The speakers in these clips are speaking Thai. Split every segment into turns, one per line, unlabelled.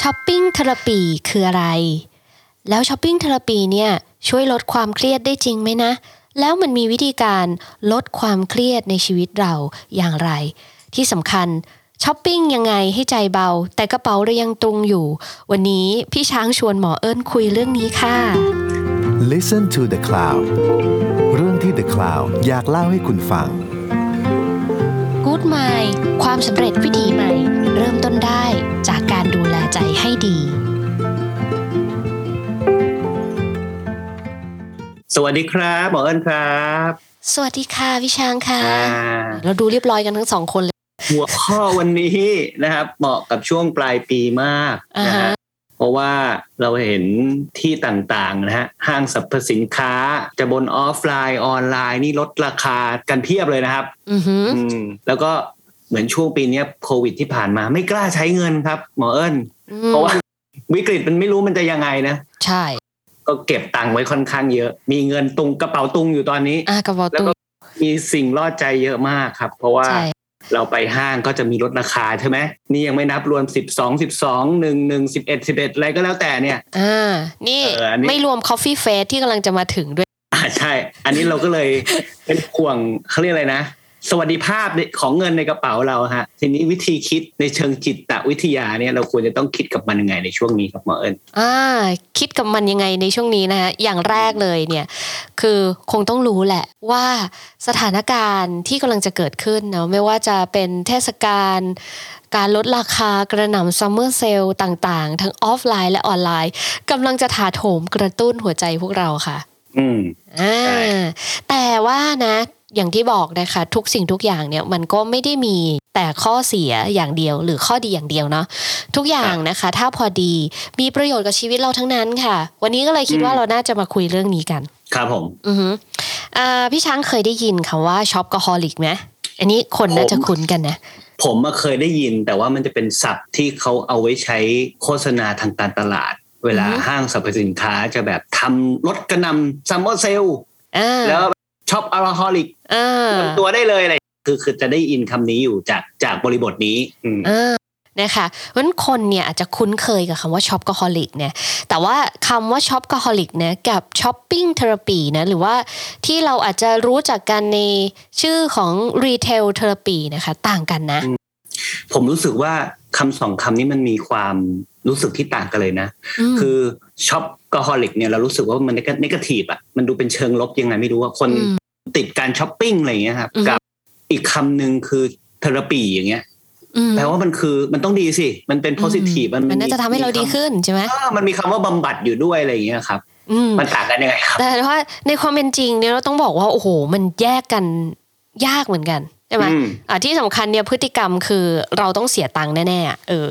shopping therapy คืออะไร แล้ว shopping therapy เนี่ยช่วยลดความเครียดได้จริงไหมนะ แล้วมันมีวิธีการลดความเครียดในชีวิตเราอย่างไร ที่สำคัญช้อปปิ้งยังไงให้ใจเบา แต่กระเป๋าเรายังตุงอยู่ วันนี้พี่ช้างชวนหมอเอิญคุยเรื่องนี้ค่ะ
Listen to the Cloud เรื่องที่ The Cloud อยากเล่าให้คุณฟัง
Good Mind ความสำเร็จวิถีใหม่ เริ่มต้นได้จากการดูแล ใจให้ดี
สวัสดีครับหมอเอิญครับ
สวัสดีค่ะพี่ช้างค่ะ
อ่า
เราดูเรียบร้อยกันทั้งสองคนเลย
หัวข้อวันนี้นะครับเหมาะกับช่วงปลายปีมาก
อ่า
นะ
ฮะ
ฮะเพราะว่าเราเห็นที่ต่างๆนะฮะห้างสรรพสินค้าจะบนออฟไลน์ออนไลน์นี่ลดราคากันเพียบเลยนะครับ
อือหือ
อืมแล้วก็เหมือนช่วงปีเนี้ยโควิดที่ผ่านมาไม่กล้าใช้เงินครับ หมอเอิญ
อืม
เพราะว่าวิกฤตมันไม่รู้มันจะยังไงนะ
ใช่
ก็เก็บตังค์ไว้ค่อนข้างเยอะ มีเงินตุงกระเป๋าตุงอยู่ตอนนี้
อะกระเป๋า
แล้ว
ตุง
ก็มีสิ่งล่อใจเยอะมากครับ เพราะว่า
ใช่
เราไปห้างก็จะมีลดราคาใช่ไหมนี่ยังไม่นับรวมสิบสองสิบสองหนึ่งหนึ่งสิบเอ็ดสิบเอ็ดอะไรก็แล้วแต่เนี่ย
อ่านี่
เอออันนี้
ไม่รวม Coffee Face ที่กำลังจะมาถึงด้วย
อ่าใช่ อันนี้เราก็เลยเป็นห่วงเขาเรียกอะไรนะ สวัสดิภาพของเงินในกระเป๋าเราฮะทีนี้วิธีคิดในเชิงจิตวิทยาเนี่ยเราควรจะต้องคิดกับมันยังไงในช่วงนี้ครับหมอเอิญ
อ่าคิดกับมันยังไงในช่วงนี้นะคะอย่างแรกเลยเนี่ยคือคงต้องรู้แหละว่าสถานการณ์ที่กำลังจะเกิดขึ้นเนาะไม่ว่าจะเป็นเทศกาลการลดราคากระหน่ำซัมเมอร์เซลต่างๆ ทั้งออฟไลน์และออนไลน์กำลังจะถาโถมกระตุ้นหัวใจพวกเราค่ะ
อืม
อ่า
ใช่
แต่ว่านะ อย่างที่บอกนะคะทุกสิ่งทุกอย่างเนี่ยมันก็ไม่ได้มีแต่ข้อเสียอย่างเดียวหรือข้อดีอย่างเดียวเนาะทุกอย่างนะคะ ถ้าพอดีมีประโยชน์กับชีวิตเราทั้งนั้นค่ะ วันนี้ก็เลยคิดว่าเราน่าจะมาคุยเรื่องนี้กัน
ครับผม
อือฮึอ่าพี่ช้างเคยได้ยินคำว่า shopaholic ไหมอันนี้คนน่าจะคุ้นกันนะ
ผมมาเคยได้ยินแต่ว่ามันจะเป็นศัพท์ที่เขาเอาไว้ใช้โฆษณาทางการตลาด เวลา
อือฮึ
ห้างสรรพสินค้าจะแบบทำลดกระหน่ำ summer sale อ่าแล้ว shopaholic อ่าตัวได้เลยอะไรคือคือจะได้ยินคำนี้อยู่จากจากบริบทนี้อืม
อ่านะคะเพราะฉะนั้นคนเนี่ยอาจจะคุ้นเคยกับคำว่า shopaholic เนี่ยแต่ว่าคำว่า shopaholic เนี่ยกับ shopping therapy นะหรือว่าที่เราอาจจะรู้จักกันในชื่อของ retail therapy นะคะต่างกันนะ
ผมรู้สึกว่าคำสองคำนี้มันมีความรู้สึกที่ต่างกันเลยนะ คือ shopaholic เนี่ยเรารู้สึกว่ามัน negative อะมันดูเป็นเชิงลบยังไงไม่รู้ว่าคน
อืม
ติดการช้อปปิ้งอะไรอย่างเงี้ยครับ
อือฮึ
กับอีกคำหนึ่งคือ therapy อย่างเงี้ย
อืม
แปลว่ามันคือมันต้องดีสิ มันเป็น positive มัน
มันน่าจะทำให้เราดีขึ้นใช่ไหม
เออมันมีคำว่าบำบัดอยู่ด้วยอะไรอย่างเงี้ยครับ
อืม
มันต่างกันยังไงครับ
แต่ว่าในความเป็นจริงเนี่ยเราต้องบอกว่าโอ้โห มันแยกกันยากเหมือนกันใช่ไหม
อืม
อะที่สำคัญเนี่ยพฤติกรรมคือเราต้องเสียตังค์แน่ๆอะเออ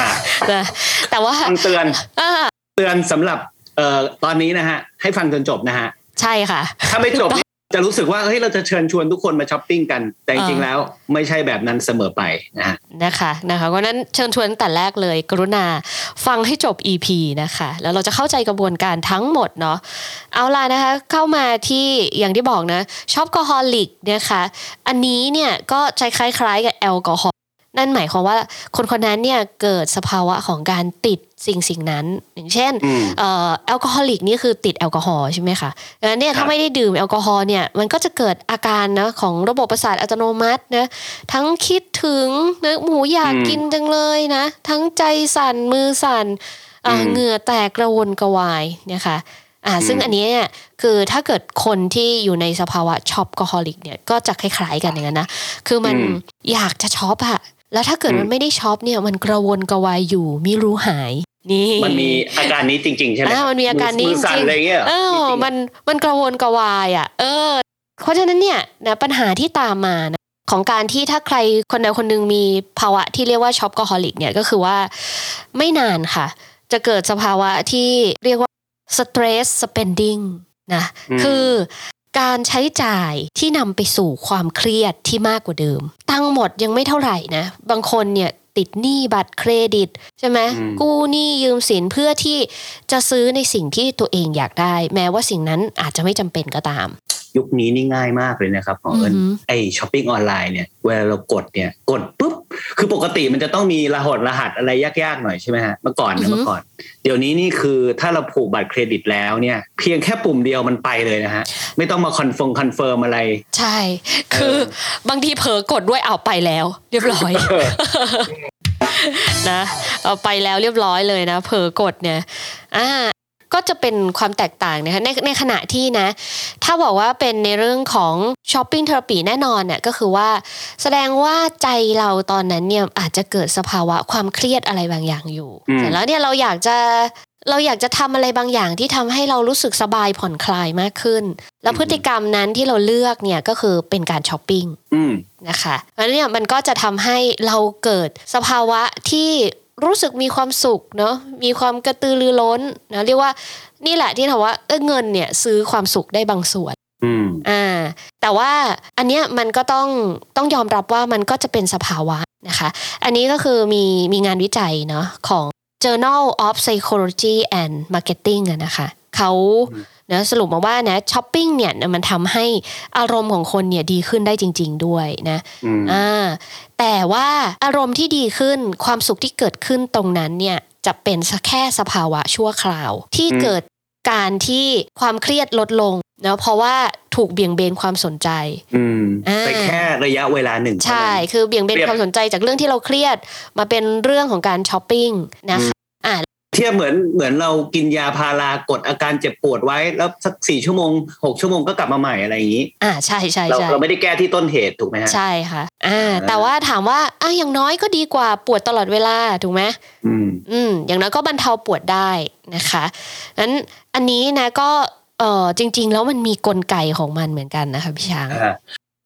อะ
นะแต่ว่า
คำเตือน
อ่า
เตือนสำหรับเอ่อตอนนี้นะฮะ ให้ฟังจนจบนะฮะ
ใช่ค่ะ
ถ้าไม่จบเนี่ยจะรู้สึกว่าเฮ้ยเราจะเชิญชวนทุกคนมาช้อปปิ้งกัน แต่จริงๆแล้วไม่ใช่แบบนั้นเสมอไปนะฮะ
นะคะนะคะเพราะฉะนั้นเชิญชวนตั้งแต่แรกเลย กรุณาฟังให้จบ EP นะคะ แล้วเราจะเข้าใจกระบวนการทั้งหมดเนาะเอาล่ะนะคะ เข้ามาที่อย่างที่บอกนะ shopaholic นะคะ อันนี้เนี่ยก็ใช้คล้ายๆกับแอลกอฮอล์ นั่นหมายความว่าคนคนนั้นเนี่ยเกิดสภาวะของการติดสิ่งสิ่งนั้น อย่างเช่น
อืม
เอ่อ alcoholic นี่คือติดแอลกอฮอล์ใช่ไหมคะดังนั้นเนี่ย
ครับ
ถ้าไม่ได้ดื่มแอลกอฮอล์เนี่ยมันก็จะเกิดอาการนะของระบบประสาทอัตโนมัตินะทั้งคิดถึงนะหมูอยาก
อืม
กินจังเลยนะ ทั้งใจสั่นมือสั่นอ่า
อืม
เหงื่อแตกกระวนกระวายนะคะอ่า
อืม
ซึ่งอันนี้เนี่ยคือถ้าเกิดคนที่อยู่ในสภาวะ shopaholic เนี่ยก็จะคล้ายๆกันอย่างนั้นนะ คือมันอยากจะช็อปอะ แล้วถ้าเกิดมันไม่ได้ช็อปเนี่ยมันกระวนกระวายอยู่ไม่รู้หายนี่
มันมีอาการนี้จริงๆใช่ไหม
อ่ามันมีอาการนี้
มือสั่น
จริงๆ
อะไรเงี้ยหร
เออ
จริงๆ
มันมันกระวนกระวายอะ เออ เพราะฉะนั้นเนี่ยนะปัญหาที่ตามมานะของการที่ถ้าใครคนใดคนหนึ่งมีภาวะที่เรียกว่าช็อปกอฮอลิกเนี่ยก็คือว่าไม่นานค่ะ จะเกิดสภาวะที่เรียกว่า stress spending นะ
อืม
คือ การใช้จ่ายที่นำไปสู่ความเครียดที่มากกว่าเดิม ตังค์หมดยังไม่เท่าไหร่นะ บางคนเนี่ยติดหนี้บัตรเครดิตใช่ไหม
อืม
กู้หนี้ยืมสินเพื่อที่จะซื้อในสิ่งที่ตัวเองอยากได้ แม้ว่าสิ่งนั้นอาจจะไม่จำเป็นก็ตาม
ยุคนี้นี่ง่ายมากเลยนะครับหมอเอิญ
อือหือ
ไอช้อปปิ้งออนไลน์เนี่ยเวลาเรากดเนี่ยกดปุ๊บ คือปกติมันจะต้องมีรหัสรหัสอะไรยากๆหน่อยใช่ไหมฮะเมื่อก่อน
อือ
นะ
ฮึ
เมื่อก่อน เดี๋ยวนี้นี่คือถ้าเราผูกบัตรเครดิตแล้วเนี่ย เพียงแค่ปุ่มเดียวมันไปเลยนะฮะไม่ต้องมา confirm confirm อะไร
ใช่ คือบางทีเผลอกดด้วยเอาไปแล้ว เรียบร้อยนะเอาไปแล้วเรียบร้อยเลยนะเผลอกดเนี่ยอ่า ก็จะเป็นความแตกต่างนะคะในในขณะที่นะ ถ้าบอกว่าเป็นในเรื่องของ shopping therapy แน่นอนเนี่ยก็คือว่า แสดงว่าใจเราตอนนั้นเนี่ยอาจจะเกิดสภาวะความเครียดอะไรบางอย่างอยู่
อืม
เสร็จแล้วเนี่ยเราอยากจะเราอยากจะทำอะไรบางอย่างที่ทำให้เรารู้สึกสบายผ่อนคลายมากขึ้น แล้วพฤติกรรมนั้นที่เราเลือกเนี่ยก็คือเป็นการช้อปปิ้ง
อืม
นะคะเพราะฉะนั้นเนี่ยมันก็จะทำให้เราเกิดสภาวะที่ รู้สึกมีความสุขเนาะมีความกระตือรือร้นนะเรียกว่านี่แหละที่ถามว่าเออเงินเนี่ยซื้อความสุขได้บางส่วน
อืม
อ่า แต่ว่าอันเนี้ยมันก็ต้องต้องยอมรับว่ามันก็จะเป็นสภาวะนะคะ อันนี้ก็คือมีมีงานวิจัยเนาะของ Journal of Psychology and Marketing อะนะคะ เขานะสรุปมาว่านะช้อปปิ้งเนี่ยมันทำให้อารมณ์ของคนเนี่ยดีขึ้นได้จริง ๆ ด้วยนะ
อืม
อ่าแต่ว่าอารมณ์ที่ดีขึ้นความสุขที่เกิดขึ้นตรงนั้นเนี่ยจะเป็นแค่สภาวะชั่วคราว ที่
อืม
เกิดการที่ความเครียดลดลงเนาะเพราะว่าถูกเบี่ยงเบนความสนใจ
อืม
อ่า
ไปแค่ระยะเวลาหนึ่ง
ใช่
เท่านั้น
คือเบี่ยงเบน
เปรียบ
ความสนใจจากเรื่องที่เราเครียดมาเป็นเรื่องของการช้อปปิ้งนะคะอ่า
เทียบเหมือนเหมือนเรากินยาพารากดอาการเจ็บปวดไว้ แล้วสักสี่ชั่วโมงหกชั่วโมงก็กลับมาใหม่อะไรอย่างนี้
อ่าใช่ใช่
เรา
ใช่
เราไม่ได้แก้ที่ต้นเหตุถูกไหมฮะ
ใช่ค่ะอ่า
อ่า
แต่ว่าถามว่าอะอย่างน้อยก็ดีกว่าปวดตลอดเวลาถูกไหม
อืม
อืมอย่างน้อยก็บรรเทาปวดได้นะคะนั้นอันนี้นะก็เออจริง ๆ แล้วมันมีกลไกของมันเหมือนกันนะคะพี่ช้าง
อ่า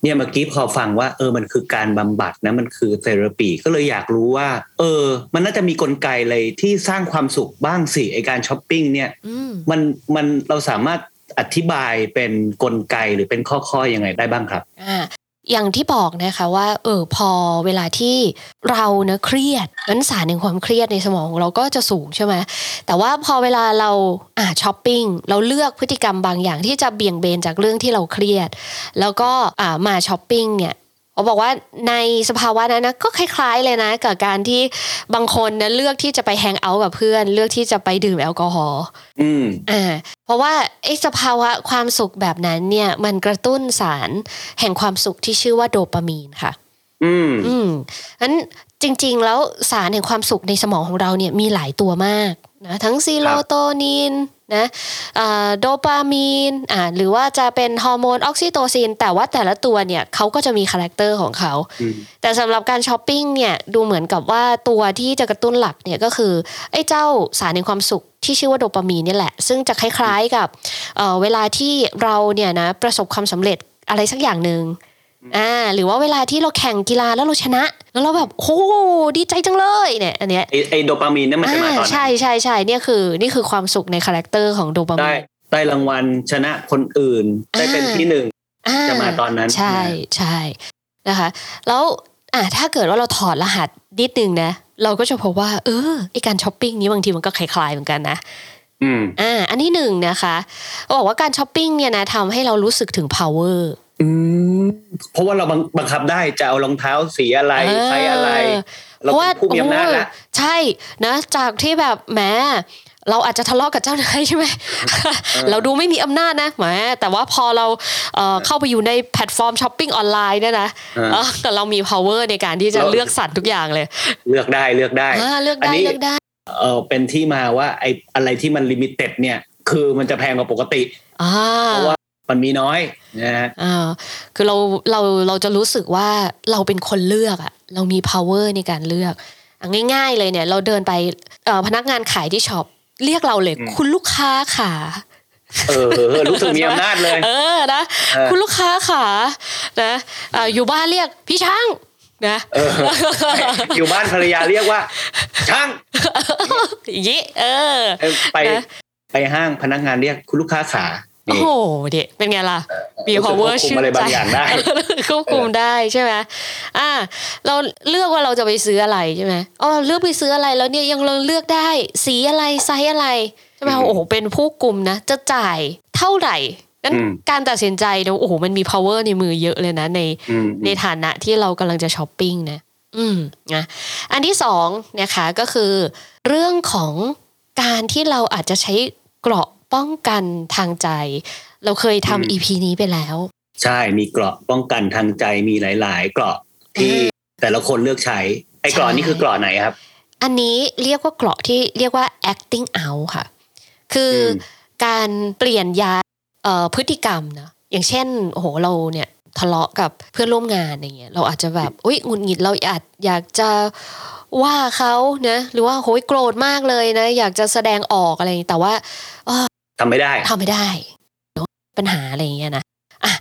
เนี่ยเมื่อกี้พอฟังว่าเออมันคือการบำบัดนะมันคือเทอราปีก็เลยอยากรู้ว่า เออ มันน่าจะมีกลไกอะไรที่สร้างความสุขบ้างสิไอการช้อปปิ้งเนี่ย
อืม
มันมันเราสามารถอธิบายเป็นกลไกหรือเป็นข้อๆยังไงได้บ้างครับ
อ่า อย่างที่บอกนะคะว่าเออพอเวลาที่เราเนี่ยเครียดนั้นสารในความเครียดในสมองของเราก็จะสูงใช่ไหมแต่ว่าพอเวลาเราอ่าช้อปปิ้งเราเลือกพฤติกรรมบางอย่างที่จะเบี่ยงเบนจากเรื่องที่เราเครียด แล้วก็อ่ามาช้อปปิ้งเนี่ย เขาบอกว่าในสภาวะนั้นนะก็คล้าย ๆเลยนะ กับการที่บางคนนะเลือกที่จะไป hang out กับเพื่อน เลือกที่จะไปดื่มแอลกอฮอล์
อืม
อ่าเพราะว่าไอ้สภาวะความสุขแบบนั้นเนี่ยมันกระตุ้นสารแห่งความสุขที่ชื่อว่าโดปามีนค่ะ
อืม
อืมนั้นจริง ๆ แล้วสารแห่งความสุขในสมองของเราเนี่ยมีหลายตัวมากนะทั้งซีโรโทนิน นะอ่าโดปามีนอ่าหรือว่าจะเป็นฮอร์โมนออกซิโตซิน แต่ว่าแต่ละตัวเนี่ยเขาก็จะมี character ของเขา
อืม
แต่สำหรับการช้อปปิ้งเนี่ยดูเหมือนกับว่าตัวที่จะกระตุ้นหลักเนี่ยก็คือไอ้เจ้าสารในความสุขที่ชื่อว่าโดปามีนเนี่ยแหละ ซึ่งจะคล้ายๆกับเอ่อเวลาที่เราเนี่ยนะประสบความสำเร็จอะไรสักอย่างหนึ่ง อ่าหรือว่าเวลาที่เราแข่งกีฬาแล้วเราชนะ แล้วเราแบบโอ้ดีใจจังเลยเนี่ยอันเนี้ย
ไอไอโดปามีนนั่นมันจะมาตอนไหน
ใช่ใช่ใช่เนี่ยคือ นี่คือความสุขใน character ของโดปามีน
ได้รางวัลชนะคนอื่นได้เป็น
อ่า
ที่หนึ่ง
อ่
จะมาตอนนั้น
ใช่ใช่นะคะ แล้วอะถ้าเกิดว่าเราถอดรหัสนิดนึงนะ เราก็จะพบว่า เออไอการช้อปปิ้งนี้บางทีมันก็คล้ายๆเหมือนกันนะ
อืม
อ่าอันที่หนึ่งนะคะเขาบอกว่าการช้อปปิ้งเนี่ยนะทำให้เรารู้สึกถึง power
อืมเพราะว่าเราบังบังคับได้จะเอารองเท้าสีอะไรไซส์อะไร
เพ
เรา
ราะว่า
เราเป็นผู้มีอำนาจแล้ว
โอ้ใช่นะจากที่แบบแหมเราอาจจะทะเลาะกับเจ้านายใช่ไหม เราดูไม่มีอำนาจนะแหมแต่ว่าพอเราเอ่อเข้าไปอยู่ในแพลตฟอร์มช้อปปิ้งออนไลน์เนี่ยนะ
อ่า
เออแต่เรามี power ในการที่จะ
เรา
เลือกสรรทุกอย่างเลย
เลือกได้เลือกได้
อ่าเลือก
อัน
ได้
นี้
เลือกได้
เออเป็นที่มาว่าไออะไรที่มัน limited เนี่ย คือมันจะแพงกว่าปกติ
อ่า
เพราะว่า มันมีน้อยนะฮะ
อ่าคือเราเราเราจะรู้สึกว่าเราเป็นคนเลือกอะเรามี power ในการเลือกอะง่ายๆเลยเนี่ย เราเดินไปเอ่อพนักงานขายที่ช็อปเรียกเราเลย คุณลูกค้าค่ะ
เออเออรู้สึกมีอำนาจเลย
เออนะ
เออ
คุณลูกค้าค่ะนะอ่าอยู่บ้านเรียกพี่ช้างนะ
เอออยู่บ้านภรรยาเรียกว่า ช่าง
อย่างนี้เออ
เออ ไป
นะ
ไปห้างพนักงานเรียกคุณลูกค้าขา
โอ้
นี่
โหเด็เป็นไงล่ะมี
รู้สึก
power
ควบคุม
ชื่น
อะไร
ใจ
บางอย่างได้
ควบคุมได้ใช่ไหมอ่า เราเลือกว่าเราจะไปซื้ออะไรใช่ไหมอ๋อเลือกไปซื้ออะไรแล้วเนี่ยยังเราเลือกได้สีอะไรไซส์อะไรใช่ไหม
อืม
โอ้โหเป็นผู้กลุ่มนะ จะจ่ายเท่าไหร่นั้น
อืม
การตัดสินใจเนี่ยโอ้โหมันมี power ในมือเยอะเลยนะ ใน
อืม
ในฐานะที่เรากำลังจะช้อปปิ้งนะอืมนะอันที่สองนะคะก็คือ เรื่องของการที่เราอาจจะใช้เกราะ ป้องกันทางใจ เราเคย
อืม
ทำ EP นี้ไปแล้ว
ใช่มีเกราะป้องกันทางใจมีหลาย ๆ เกราะที่
อ่
แต่ละคนเลือกใช้ไอ้เกราะ
ใช่
นี่คือเกราะไหนครับ
อันนี้เรียกว่าเกราะที่เรียกว่า acting out ค่ะ คืออ
ม
การเปลี่ยนย้ายเอ่อพฤติกรรมนะอย่างเช่นโอ้โหเราเนี่ยทะเลาะกับเพื่อนร่วมงานอย่างเงี้ยเราอาจจะแบบอุ้ยหงุดหงิดเราอาจอยากจะว่าเขานะหรือว่าโหยโกรธมากเลยนะ อยากจะแสดงออกอะไรอย่างงี้แต่ว่า
ทำไม่ได้
ทำไม่ได้เนอะปัญหาอะไรอย่างเงี้ยนะอะ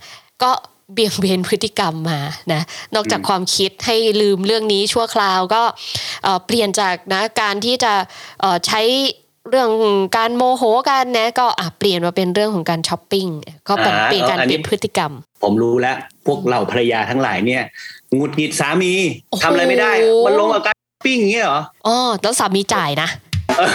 ก็เบี่ยงเบนพฤติกรรมมานะนอกจาก
อืม
ความคิดให้ลืมเรื่องนี้ชั่วคราวก็เอ่อเปลี่ยนจากนะการที่จะเอ่อใช้เรื่องการโมโหกันนะก็อะเปลี่ยนมาเป็นเรื่องของการช้อปปิ้งก็เป็น
อ่า
เปลี่ยนการ
อันนี้
ลี่ยนพฤติกรรม
ผมรู้แล้ว พวกเราภรรยาทั้งหลายเนี่ยหงุดหงิดสามี
โอ้โห
ทำอะไรไม่ได้ มันลงกับการช้อปปิ้งอย่างเงี้ยเหรอ
อ๋อแล้วสามีจ่ายนะ
เออ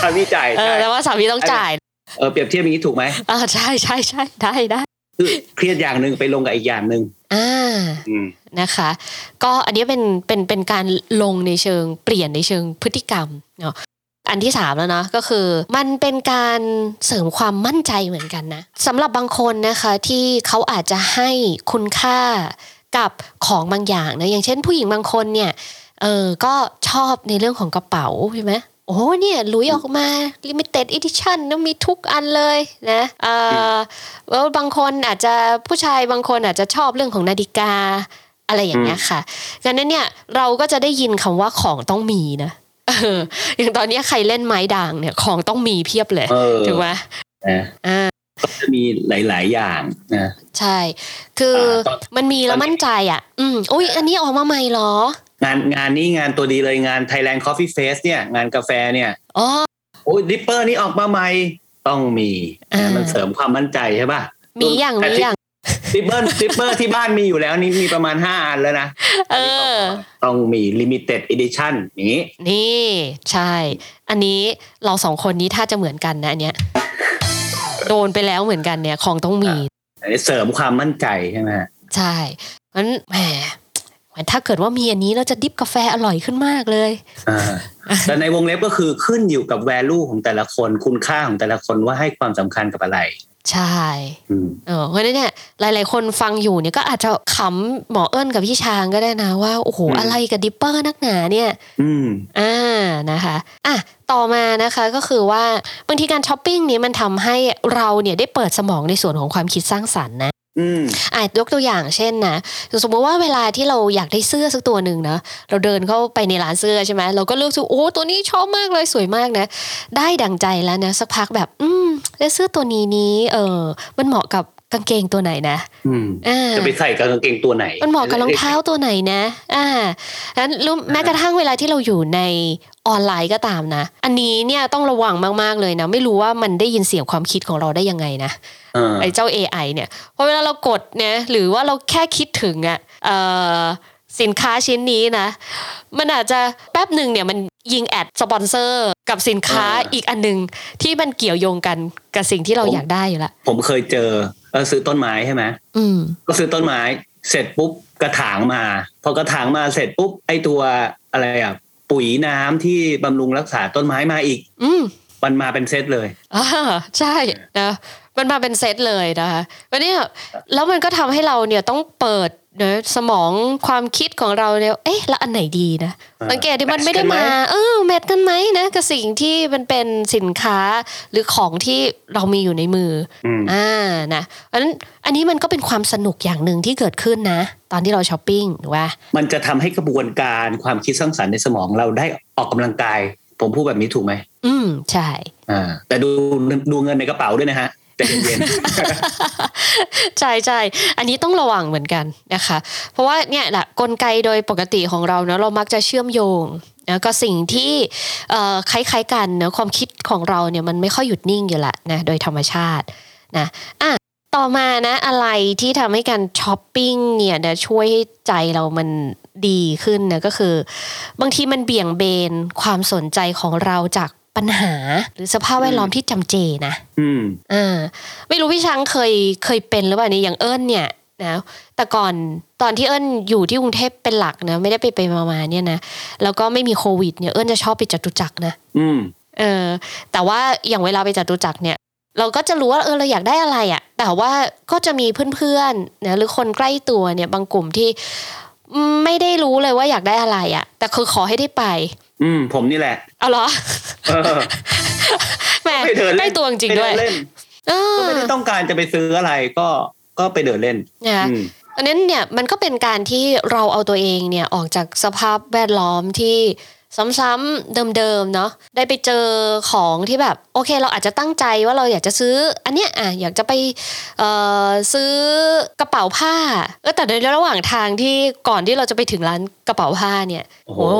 สามีจ่าย
เออ
ใช่
แล้วว่าสามีต้องจ่าย
เออเปรียบเทียบอย่างนี้ถูกไหม
อ่าใช่ใช่ใช่ได้ได้
คือเครียดอย่างหนึ่งไปลงกับอีกอย่างหนึ่ง
อ่า
อืม
นะคะ ก็อันนี้เป็นเป็นเป็นการลงในเชิงเปลี่ยนในเชิงพฤติกรรมเนาะอันที่สามแล้วนะก็คือมันเป็นการเสริมความมั่นใจเหมือนกันนะสำหรับบางคนนะคะที่เขาอาจจะให้คุณค่ากับของบางอย่างนะอย่างเช่นผู้หญิงบางคนเนี่ยเออก็ชอบในเรื่องของกระเป๋าใช่ไหมโอ้โหเนี่ยหลุยออกมา limited edition นะมีทุกอันเลยนะเออแล้วบางคนอาจจะผู้ชายบางคนอาจจะชอบเรื่องของนาฬิกาอะไรอย่างเงี้ยค่ะดังนั้นเนี่ยเราก็จะได้ยินคำว่าของต้องมีนะเอออย่างตอนเนี้ยใครเล่นไม้ด่างเนี่ยของต้องมีเพียบเลย
เออ
ถูกไหม
นะ
อ่า
ก็จะมีหลาย ๆ อย่างนะ
ใช่ คืออา
ตอน
มันมีแล้ว
ตอนนี้
มั่นใจอะ อืมอุ้ยอันนี้ออกมาใหม่เหรอ
งานงานนี้งานตัวดีเลยงาน Thailand Coffee Fest เนี่ย งานกาแฟเนี่ย
อ๋อ
โอ้ย dripper นี่ออกมาใหม่ต้องมี
อ่ามัน
มันเสริมความมั่นใจใช่ป่ะ
มีอย่างมีอย่าง
dripper dripper ที่บ้านมีอยู่แล้วนี่มีประมาณห้าอันแล้วนะ
เออ
ต้องมี limited edition อย่างนี้
นี่ใช่ อันนี้เราสองคนนี้ถ้าจะเหมือนกันนะอันเนี้ยโดนไปแล้วเหมือนกันเนี่ยของต้องมี
อันนี้เสริมความมั่นใจใช่ไหม
ใช่มันแหม ถ้าเกิดว่ามีอันนี้เราจะ drip กาแฟอร่อยขึ้นมากเลย
อ่าแต่ในวงเล็บก็คือขึ้นอยู่กับ value ของแต่ละคนคุณค่าของแต่ละคนว่าให้ความสำคัญกับอะไร
ใช่
อืม
เออเพราะฉะนั้นเนี่ยหลาย ๆ คนฟังอยู่เนี่ยก็อาจจะขำหมอเอิญกับพี่ช้างก็ได้นะว่าโอ้โห
อืม
อะไรกับ dripper นักหนาเนี่ย
อืม
อ่านะคะอะต่อมานะคะก็คือว่าบางทีการช้อปปิ้งเนี่ยมันทำให้เราเนี่ยได้เปิดสมองในส่วนของความคิดสร้างสรรค์นะ
อืม
อะยกตัวอย่างเช่นนะสมมติว่าเวลาที่เราอยากได้เสื้อสักตัวหนึ่งนะเราเดินเข้าไปในร้านเสื้อใช่ไหมเราก็เลือกดูโอ้ตัวนี้ชอบมากเลยสวยมากนะ ได้ดังใจแล้วนะสักพักแบบ อืมแล้วเสื้อตัวนี้นี้เออมันเหมาะกับกางเกงตัวไหนนะ
อืม
อ่า
จะไปใส่กับกางเกงตัวไหน
มันเหมาะกับรองเท้าตัวไหนนะ อ่าแล้วรู้แม้กระทั่งเวลาที่เราอยู่ในออนไลน์ก็ตามนะ อันนี้เนี่ยต้องระวังมากๆเลยนะ ไม่รู้ว่ามันได้ยินเสียงความคิดของเราได้ยังไงนะ
เออ
ไอ้เจ้า AI เนี่ยพอเวลาเรากดเนี่ยหรือว่าเราแค่คิดถึงอะเอ่อสินค้าชิ้นนี้นะ มันอาจจะแป๊บหนึ่งเนี่ยมันยิง ad sponsor กับสินค้าอีกอันหนึ่งที่มันเกี่ยวโยงกันกับสิ่งที่เราอยากได้อยู่ละ
ผมเคยเจอเออซื้อต้นไม้ใช่ไหม
อืม
ก็ซื้อต้นไม้ เสร็จปุ๊บกระถางมา พอกระถางมาเสร็จปุ๊บไอตัวอะไรอะปุ๋ยน้ำที่บำรุงรักษาต้นไม้มาอีก
อืม
มันมาเป็นเซตเลย
อ่าใช่นะ มันมาเป็นเซตเลยนะคะวันนี้แล้วมันก็ทำให้เราเนี่ยต้องเปิดเนอะสมองความคิดของเราเนี่ยเอ๊ะแล้วอันไหนดีนะ
อ่า
สังเกตที่มัน
แมทช์
ไม่ได้
กันไหม
มาเออแมทกันไหมนะกับสิ่งที่มันเป็นสินค้าหรือของที่เรามีอยู่ในมือ
อืม
อ่านะเพราะฉะนั้นอันนี้มันก็เป็นความสนุกอย่างหนึ่งที่เกิดขึ้นนะ ตอนที่เราช้อปปิ้งถูกป่ะ
มันจะทำให้กระบวนการความคิดสร้างสรรค์ในสมองเราได้ออกกำลังกาย ผมพูดแบบนี้ถูกไหม
อืมใช่
อ่าแต่ดูดูเงินในกระเป๋าด้วยนะฮะ ใจเย็น
ใช่ใช่อันนี้ต้องระวังเหมือนกันนะคะ เพราะว่าเนี่ยแหละกลไกโดยปกติของเราเนะเรามักจะเชื่อมโยงนะก็สิ่งที่คล้ายๆกันเนาะความคิดของเราเนี่ยมันไม่ค่อยหยุดนิ่งอยู่ละนะโดยธรรมชาตินะอะต่อมานะอะไรที่ทำให้การช้อปปิ้งเนี่ยนะช่วยให้ใจเรามันดีขึ้นนะก็คือ บางทีมันเบี่ยงเบนความสนใจของเราจาก ปัญหาหรือสภาพแวดล้อมที่จำเจนะ
ๆอืม
อ่าไม่รู้พี่ช้างเคยเคยเป็นหรือเปล่าเนี่ยอย่างเอิญเนี่ยนะแต่ก่อนตอนที่เอิญอยู่ที่กรุงเทพเป็นหลักนะไม่ได้ไปไปมาๆเนี่ยนะแล้วก็ไม่มีโควิดเนี่ยเอิญจะชอบไปจตุจักรนะ
อืม
เออ แต่ว่าอย่างเวลาไปจตุจักรเนี่ย เราก็จะรู้ว่าเออเราอยากได้อะไรอะ่ะ แต่ว่าก็จะมีเพื่อนๆนะหรือคนใกล้ตัวเนี่ยบางกลุ่มที่อืม ไม่ได้รู้เลยว่าอยากได้อะไรอะ่ะแต่คือขอให้ได้ไป
อืม ผมนี่แหละ
เอาเหรอ
เออ
แหม
ไปเดิน
ใก
เล่
ล้
น
ตัวจริงๆด้วย
ไปเนเล่น
เอ
ก็
อ
ไม่ได้ต้องการจะไปซื้ออะไรก็ก็ไปเดินเล่น
นะคะ
อืม
อันนั้นเนี่ยมันก็เป็นการที่เราเอาตัวเองเนี่ยออกจากสภาพแวดล้อมที่ ซ้ำๆเดิมๆเนาะได้ไปเจอของที่แบบโอเค เราอาจจะตั้งใจว่าเราอยากจะซื้อ อันเนี้ยอะอยากจะไปเอ่อซื้อกระเป๋าผ้าเออแต่ในระหว่างทางที่ก่อนที่เราจะไปถึงร้านกระเป๋าผ้าเนี่ย
โอ้โห
โอ้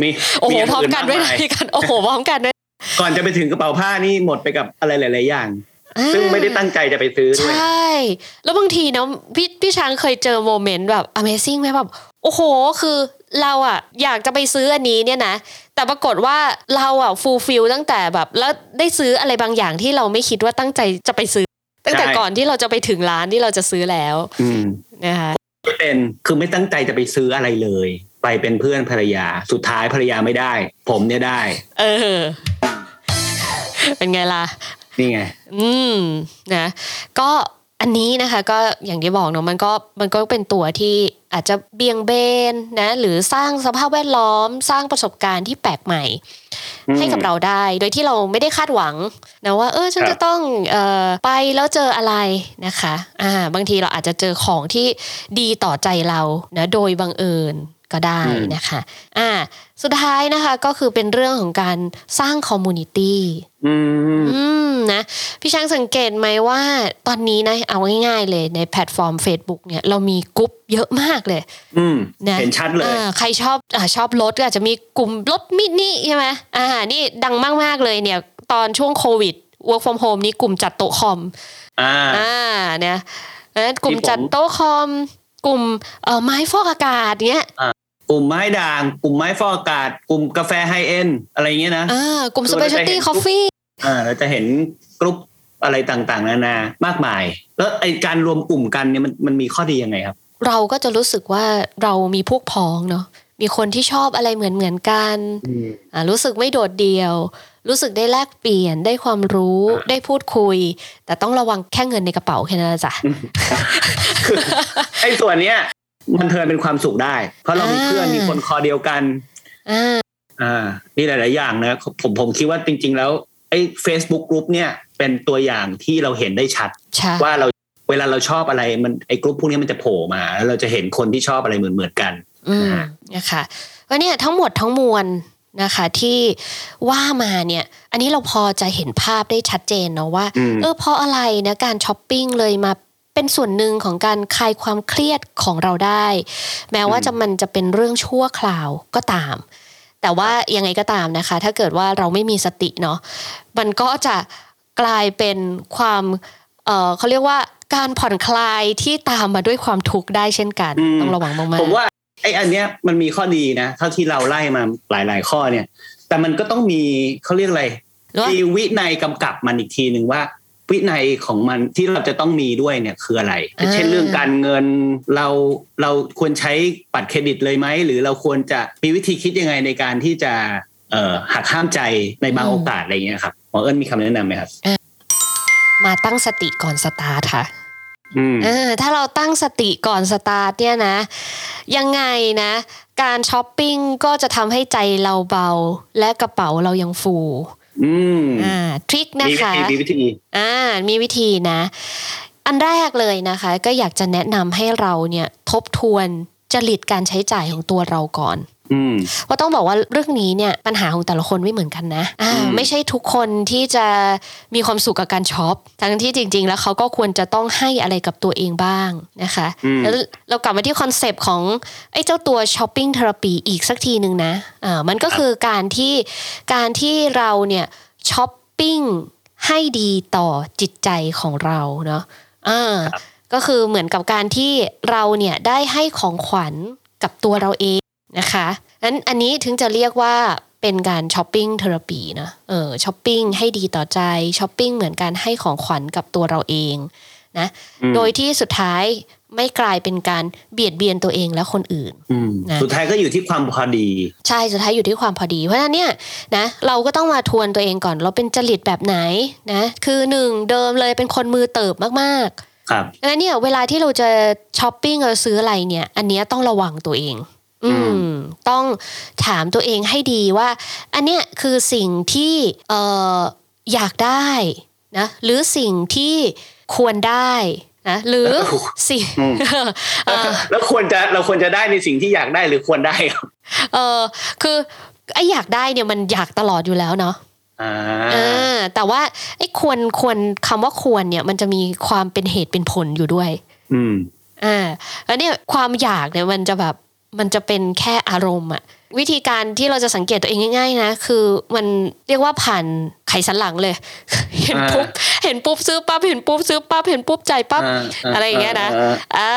มี
โอ้โห
ย่าง
พร้อมกันด้วยานะ
มา
พี่กันโอ้โหพร้อมกันด้วย
ก่อนจะไปถึงกระเป๋าผ้านี่หมดไปกับอะไรหลาย ๆ อย่าง
อ่า
ซึ่งไม่ได้ตั้งใจจะไปซื้อด้
ใช
วยใช่
แล้วบางทีเนาะพี่พี่ช้างเคยเจอ moment แบบ amazing ไหมแบบโอ้โห คือ เราอะอยากจะไปซื้ออันนี้เนี่ยนะ แต่ปรากฏว่าเราอะ fulfill ตั้งแต่แบบ แล้วได้ซื้ออะไรบางอย่างที่เราไม่คิดว่าตั้งใจจะไปซื้อ ตั้งแต่
ใช่
ก่อนที่เราจะไปถึงร้านที่เราจะซื้อแล้ว
อืม
นะคะ
เป็นคือไม่ตั้งใจจะไปซื้ออะไรเลย ไปเป็นเพื่อนภรรยา สุดท้ายภรรยาไม่ได้ ผมเนี่ยได้
เออ เป็นไงล่ะ
นี่ไง
อืมนะ ก็ อันนี้นะคะก็อย่างที่บอกเนาะมันก็มันก็เป็นตัวที่อาจจะเบี่ยงเบนนะหรือสร้างสภาพแวดล้อม สร้างประสบการณ์ที่แปลกใหม่
อืม
ให้กับเราได้ โดยที่เราไม่ได้คาดหวังนะว่า เออฉัน
ครับ
จะต้องเอ่อไปแล้วเจออะไรนะคะอ่าบางทีเราอาจจะเจอของที่ดีต่อใจเรานะโดยบังเอิญ ก็ได้นะคะอ่าสุดท้ายนะคะก็คือเป็นเรื่องของการสร้าง community อืม
อืม
นะพี่ช้างสังเกตไหมว่าตอนนี้นะเอาง่ายๆเลยในแพลตฟอร์ม Facebook เนี่ยเรามีกลุ่มเยอะมากเลย
อืม
นะ
เห็นชัดเลย
อ่าใครชอบอาชอบรถก็อาจจะมีกลุ่มรถมินิใช่ไหมอ่านี่ดังมากๆเลยเนี่ย ตอนช่วงโควิด work from home นี่กลุ่มจัดโต๊ะคอม
อ่า
อ่าเนี่ยนะกลุ่ม
ที่ผม
จัดโต๊ะคอมกลุ่มเอ่อไม้ฟอกอากาศเนี้ย
กลุ่มไม้ด่าง กลุ่มไม้ฟอกอากาศ กลุ่มกาแฟไฮเอ็นอะไรเงี้ยนะ
อ่ากลุ่ม
คือเราจะเห็น
specialty
กลุ่ม
coffee
อ่าเราจะเห็นกลุ่มอะไรต่างๆ นานามากมาย แล้วไอการรวมกลุ่มกันเนี่ยมันมันมีข้อดียังไงครับ
เราก็จะรู้สึกว่าเรามีพวกพ้องเนาะมีคนที่ชอบอะไรเหมือนเหมือนๆกันอ่ารู้สึกไม่โดดเดี่ยว รู้สึกได้แลกเปลี่ยนได้ความรู้
อ่า
ได้พูดคุย แต่ต้องระวังแค่เงินในกระเป๋าแค่นั้นนะจ้ะ
ไอ้ส่วนเนี้ย มันเทินเป็นความสุขได้ เพราะเรามี
อ่า
เพื่อนมีคนคอเดียวกัน
อ่า
อ่านี่หลาย ๆ อย่างนะผมผมคิดว่าจริง ๆ แล้วไอ้ Facebook กลุ่มเนี่ยเป็นตัวอย่างที่เราเห็นได้ชัด
ใช่
ว่าเราเวลาเราชอบอะไรมันไอ้กลุ่มพวกนี้มันจะโผล่มา แล้วเราจะเห็นคนที่ชอบอะไรเหมือนเหมือนๆกัน
อืม
นะฮะ
นะคะก็เนี่ยทั้งหมดทั้งมวลนะคะที่ว่ามาเนี่ย อันนี้เราพอจะเห็นภาพได้ชัดเจนเนาะว่า
อืม
เออเพราะอะไรนะการช้อปปิ้งเลยมา เป็นส่วนหนึ่งของการคลายความเครียดของเราได้ แม้ว่าจะมันจะเป็นเรื่องชั่วคราวก็ตาม แต่ว่ายังไงก็ตามนะคะ ถ้าเกิดว่าเราไม่มีสติเนาะมันก็จะกลายเป็นความเออเขาเรียกว่าการผ่อนคลายที่ตามมาด้วยความทุกข์ได้เช่นกัน
อืม
ต้องระวังมากๆ
ผมว่าไอ้อันเนี้ยมันมีข้อดีนะเท่าที่เราไล่มาหลาย ๆ ข้อเนี่ย แต่มันก็ต้องมีเขาเรียกอะไร
หรือว่า
มีวินัยกำกับมันอีกทีหนึ่งว่า วินัยของมันที่เราจะต้องมีด้วยเนี่ยคืออะไร
อ่า
เช่นเรื่องการเงินเราเราควรใช้บัตรเครดิตเลยไหม หรือเราควรจะมีวิธีคิดยังไงในการที่จะเอ่อหักห้ามใจในบางโอกาสอะไรเงี้ยครับหมอเอิญมีคำแนะนำไหมครับ
มาตั้งสติก่อนสตาร์ทค่ะ
อืม
เออถ้าเราตั้งสติก่อนสตาร์ทเนี่ยนะ ยังไงนะ การช้อปปิ้งก็จะทำให้ใจเราเบา และกระเป๋าเรายังฟู
อืม
อ่า trick นะ
มีวิธี
คะ
มีวิธี
อ่ามีวิธีนะ อันแรกเลยนะคะ ก็อยากจะแนะนำให้เราเนี่ยทบทวนจริตการใช้จ่ายของตัวเราก่อน
อืม
ว่าต้องบอกว่าเรื่องนี้เนี่ยปัญหาของแต่ละคนไม่เหมือนกันนะอ่า
อืม
ไม่ใช่ทุกคนที่จะมีความสุขกับการช็อปทั้งที่จริง ๆ แล้วเขาก็ควรจะต้องให้อะไรกับตัวเองบ้างนะคะ
อืม
แล้วเรากลับมาที่คอนเซปต์ของไอ้เจ้าตัว shopping therapy อีกสักทีหนึ่งนะอ่ามันก็คือการที่การที่เราเนี่ยช้อปปิ้งให้ดีต่อจิตใจของเราเนาะอ่าก็คือเหมือนกับการที่เราเนี่ยได้ให้ของขวัญกับตัวเราเอง นะคะนั้นอันนี้ถึงจะเรียกว่าเป็นการ shopping therapy นะเออช้อปปิ้งให้ดีต่อใจช้อปปิ้งเหมือนการให้ของขวัญกับตัวเราเองนะ
อืม
โดยที่สุดท้ายไม่กลายเป็นการเบียดเบียนตัวเองและคนอื่น
อืม
นะ
สุดท้ายก็อยู่ที่ความพอดี
ใช่สุดท้ายอยู่ที่ความพอดี เพราะฉะนั้นเนี่ยนะเราก็ต้องมาทวนตัวเองก่อน เราเป็นจริตแบบไหนนะคือหนึ่งเดิมเลยเป็นคนมือเติบมาก
ครับ
ๆดังนั้นเนี่ยเวลาที่เราจะช้อปปิ้งเราซื้ออะไรเนี่ย อันเนี้ยต้องระวังตัวเอง อื
อื
มต้องถามตัวเองให้ดีว่า อันเนี้ยคือสิ่งที่เอ่ออยากได้นะหรือสิ่งที่ควรได้นะหรือสิ่ง
อืม
เอ่อ
แล้วควรจะเราควรจะได้ในสิ่งที่อยากได้หรือควรได้ครับ
เออคือไออยากได้เนี่ยมันอยากตลอดอยู่แล้วเนาะ
อ่า
อ่าแต่ว่าไอ้ควรควรคำว่าควรเนี่ย มันจะมีความเป็นเหตุเป็นผลอยู่ด้วย
อืม
อ่าแล้วเนี่ยความอยากเนี่ยมันจะแบบ มันจะเป็นแค่อารมณ์อะวิธีการที่เราจะสังเกตตัวเองง่าย ๆ นะ คือมันเรียกว่าผ่านไขสันหลังเลย เห็น
อ่า
ปุ๊บเห็นปุ๊บซื้อปั๊บเห็นปุ๊บซื้อปั๊บเห็นปุ๊บจ่ายปั๊บ
อ่าอ่า
อะไรอย่างเงี้ยนะ
อ่า
อ่า